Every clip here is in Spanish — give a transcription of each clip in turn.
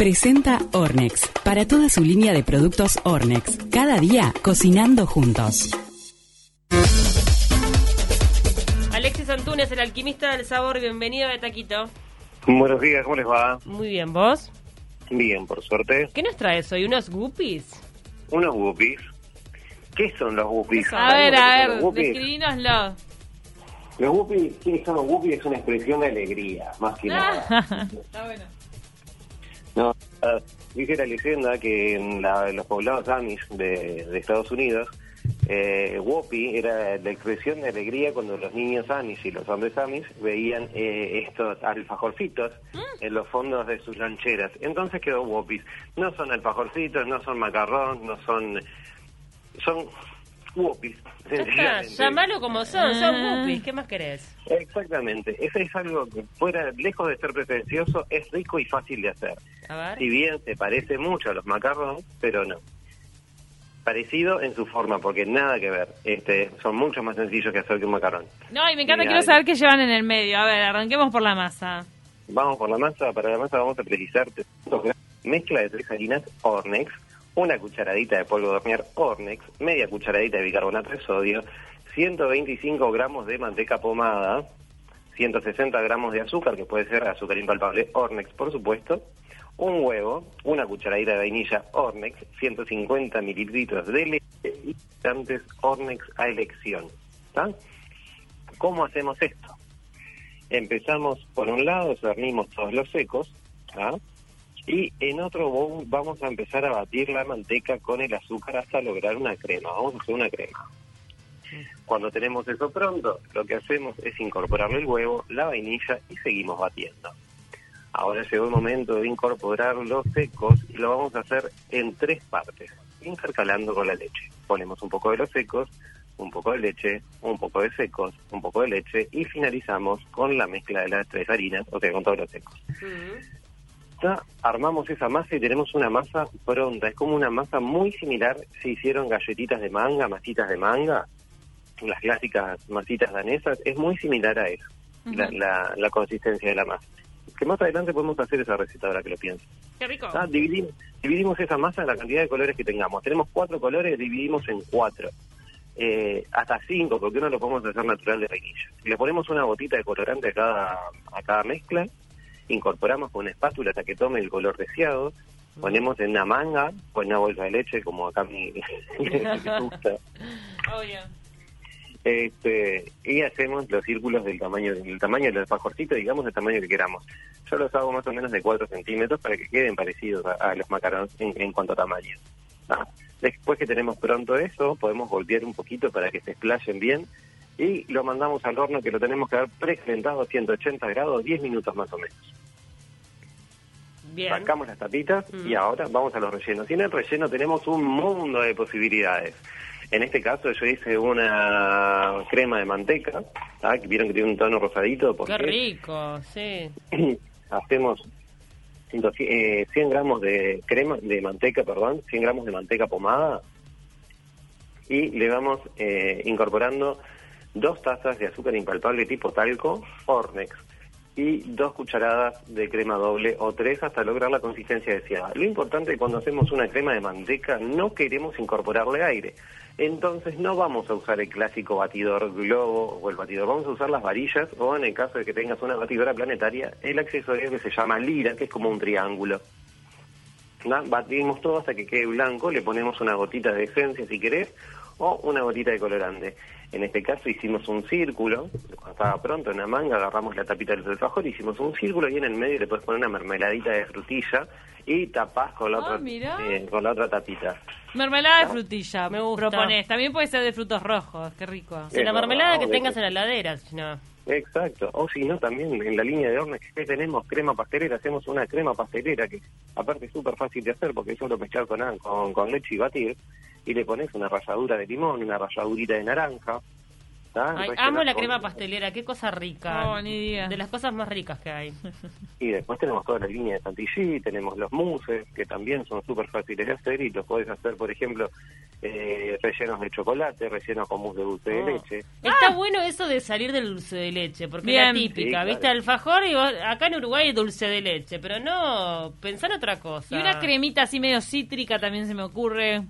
Presenta Ornex, para toda su línea de productos Ornex. Cada día cocinando juntos. Alexis Antunes, el alquimista del sabor, bienvenido a Taquito. Buenos días, ¿cómo les va? Muy bien, ¿vos? Bien, por suerte. ¿Qué nos traes hoy? ¿Unos guppies? Unos guppies. ¿Qué son los guppies? A ver, a ver, describínoslo. los guppies, ¿qué son los guppies? Es una expresión de alegría, más que nada. Está bueno. No, ah, dice la leyenda que en la- los poblados Amish de, de Estados Unidos, eh, Whoopi era la expresión de alegría cuando los niños Amish y los hombres Amish veían eh, estos alfajorcitos en los fondos de sus lancheras. Entonces quedó Whoopies. No son alfajorcitos, no son macarrón, no son... Son Está, sencillamente. llamalo como son, son Ah. guppies. ¿Qué más querés? Exactamente. Ese es algo que fuera, lejos de ser pretencioso, es rico y fácil de hacer. A ver. Si bien se parece mucho a los macarrones, pero no. Parecido en su forma, porque nada que ver. Este, son mucho más sencillos que hacer que un macarrón. No, y me encanta, quiero hay. saber qué llevan en el medio. A ver, arranquemos por la masa. Vamos por la masa. Para la masa vamos a precisar 300 gramos de mezcla de tres harinas Ornex, una cucharadita de polvo de hornear Ornex, media cucharadita de bicarbonato de sodio, 125 gramos de manteca pomada, 160 gramos de azúcar, que puede ser azúcar impalpable Ornex, por supuesto, un huevo, una cucharadita de vainilla Ornex, 150 mililitros de leche y antes Ornex a elección. ¿Cómo hacemos esto? Empezamos por un lado, cernimos todos los secos, ¿ah? Y en otro bowl vamos a empezar a batir la manteca con el azúcar hasta lograr una crema. Vamos a hacer una crema. Cuando tenemos eso pronto, lo que hacemos es incorporarle el huevo, la vainilla y seguimos batiendo. Ahora llegó el momento de incorporar los secos y lo vamos a hacer en tres partes, intercalando con la leche. Ponemos un poco de los secos, un poco de leche, un poco de secos, un poco de leche y finalizamos con la mezcla de las tres harinas, o sea, con todos los secos. Armamos esa masa y tenemos una masa pronta. Es como una masa muy similar. Se hicieron galletitas de manga, masitas de manga, las clásicas masitas danesas. Es muy similar a eso, la, la, la consistencia de la masa. Que más adelante podemos hacer esa receta ahora que lo pienso. Qué rico. Ah, dividimos, dividimos esa masa en la cantidad de colores que tengamos. Tenemos cuatro colores, dividimos en cuatro. Eh, hasta cinco, porque uno lo podemos hacer natural de vainilla. Le ponemos una gotita de colorante a cada, a cada mezcla, incorporamos con una espátula hasta que tome el color deseado, ponemos en una manga o en una bolsa de leche, como acá me, gusta. Este, y hacemos los círculos del tamaño del tamaño del alfajorcito, digamos, del tamaño que queramos. Yo los hago más o menos de 4 centímetros para que queden parecidos a, a los macarons en, en cuanto a tamaño. Ah, Después que tenemos pronto eso, podemos golpear un poquito para que se explayen bien y lo mandamos al horno que lo tenemos que dar precalentado a 180 grados, 10 minutos más o menos. Bien. Sacamos las tapitas y Mm. ahora vamos a los rellenos. Y en el relleno tenemos un mundo de posibilidades. En este caso yo hice una crema de manteca, ¿ah? que vieron que tiene un tono rosadito, porque Qué rico, sí. hacemos 100, eh, 100 gramos de crema, de manteca, perdón, 100 gramos de manteca pomada y le vamos eh, incorporando dos tazas de azúcar impalpable tipo talco, Ornex, y dos cucharadas de crema doble o tres hasta lograr la consistencia deseada. Lo importante es que cuando hacemos una crema de manteca no queremos incorporarle aire. Entonces no vamos a usar el clásico batidor globo o el batidor, vamos a usar las varillas o en el caso de que tengas una batidora planetaria, el accesorio que se llama lira, que es como un triángulo. Batimos todo hasta que quede blanco, le ponemos una gotita de esencia si querés o una gotita de colorante. En este caso hicimos un círculo, cuando estaba pronto en la manga agarramos la tapita del alfajor, hicimos un círculo y en el medio le puedes poner una mermeladita de frutilla y tapás con la, Ah, otra, eh, con la otra tapita. Mermelada de frutilla. Me gusta. Propones. También puede ser de frutos rojos. Qué rico. Sí, la mermelada verdad, que tengas en la heladera, si no. Exacto, o si no, también en la línea de hornos que tenemos crema pastelera, hacemos una crema pastelera que aparte es súper fácil de hacer porque es solo mezclar con, con, con leche y batir y le pones una ralladura de limón, una ralladurita de naranja. Ay, amo la crema pastelera, qué cosa rica. No, ni idea. De las cosas más ricas que hay. Y después tenemos toda la línea de chantilly, tenemos los mousses, que también son súper fáciles de hacer y los podés hacer, por ejemplo, eh, rellenos de chocolate, rellenos con mousse de dulce de Oh. leche. Está bueno eso de salir del dulce de leche, porque es la Bien. típica, Sí, claro. ¿viste? Alfajor y vos- acá en Uruguay hay dulce de leche, pero no, pensar otra cosa. Y una cremita así medio cítrica también se me ocurre.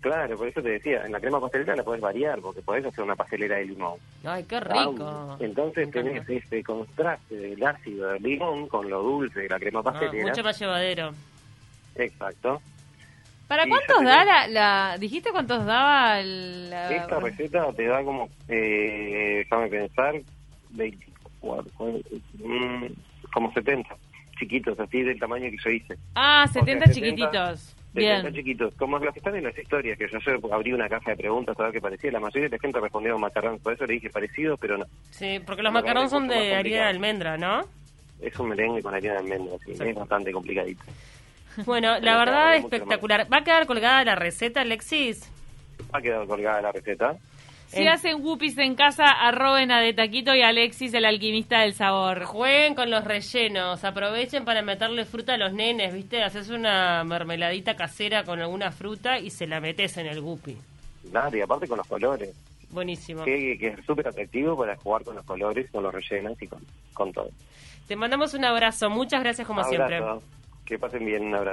Claro, por eso te decía, en la crema pastelera la podés variar, porque podés hacer una pastelera de limón. Ay, qué rico. Entonces tenés este contraste del ácido del limón con lo dulce de la crema Ah, pastelera. mucho más llevadero. Exacto. ¿Para cuántos da la, la- ¿Dijiste cuántos daba la... Esta receta te da como, eh, déjame pensar, 24, mm, como 70 chiquitos, así del tamaño que yo hice. Ah, sea, 70 70, chiquititos. 70 Bien. chiquitos, como los que están en las historias, que yo ayer abrí una caja de preguntas a ver qué parecía. La mayoría de la gente respondió macarrón, por eso le dije parecido, pero no. Sí, porque los parece son de harina de almendra, ¿no? Es un merengue con harina de almendra, sí, Sí. es bastante complicadito. Bueno, la verdad espectacular. ¿Va a quedar colgada la receta, Alexis? Ha quedado colgada la receta. Si En- hacen whoopies en casa, arroben a De Taquito y a Alexis, el alquimista del sabor. Jueguen con los rellenos, aprovechen para meterle fruta a los nenes, ¿viste? Haces una mermeladita casera con alguna fruta y se la metes en el guppy. Nada, y aparte con los colores, Buenísimo. que, que es súper atractivo para jugar con los colores, con los rellenos y con, con todo. Te mandamos un abrazo. Muchas gracias como siempre. Abrazo. Que pasen bien, un abrazo.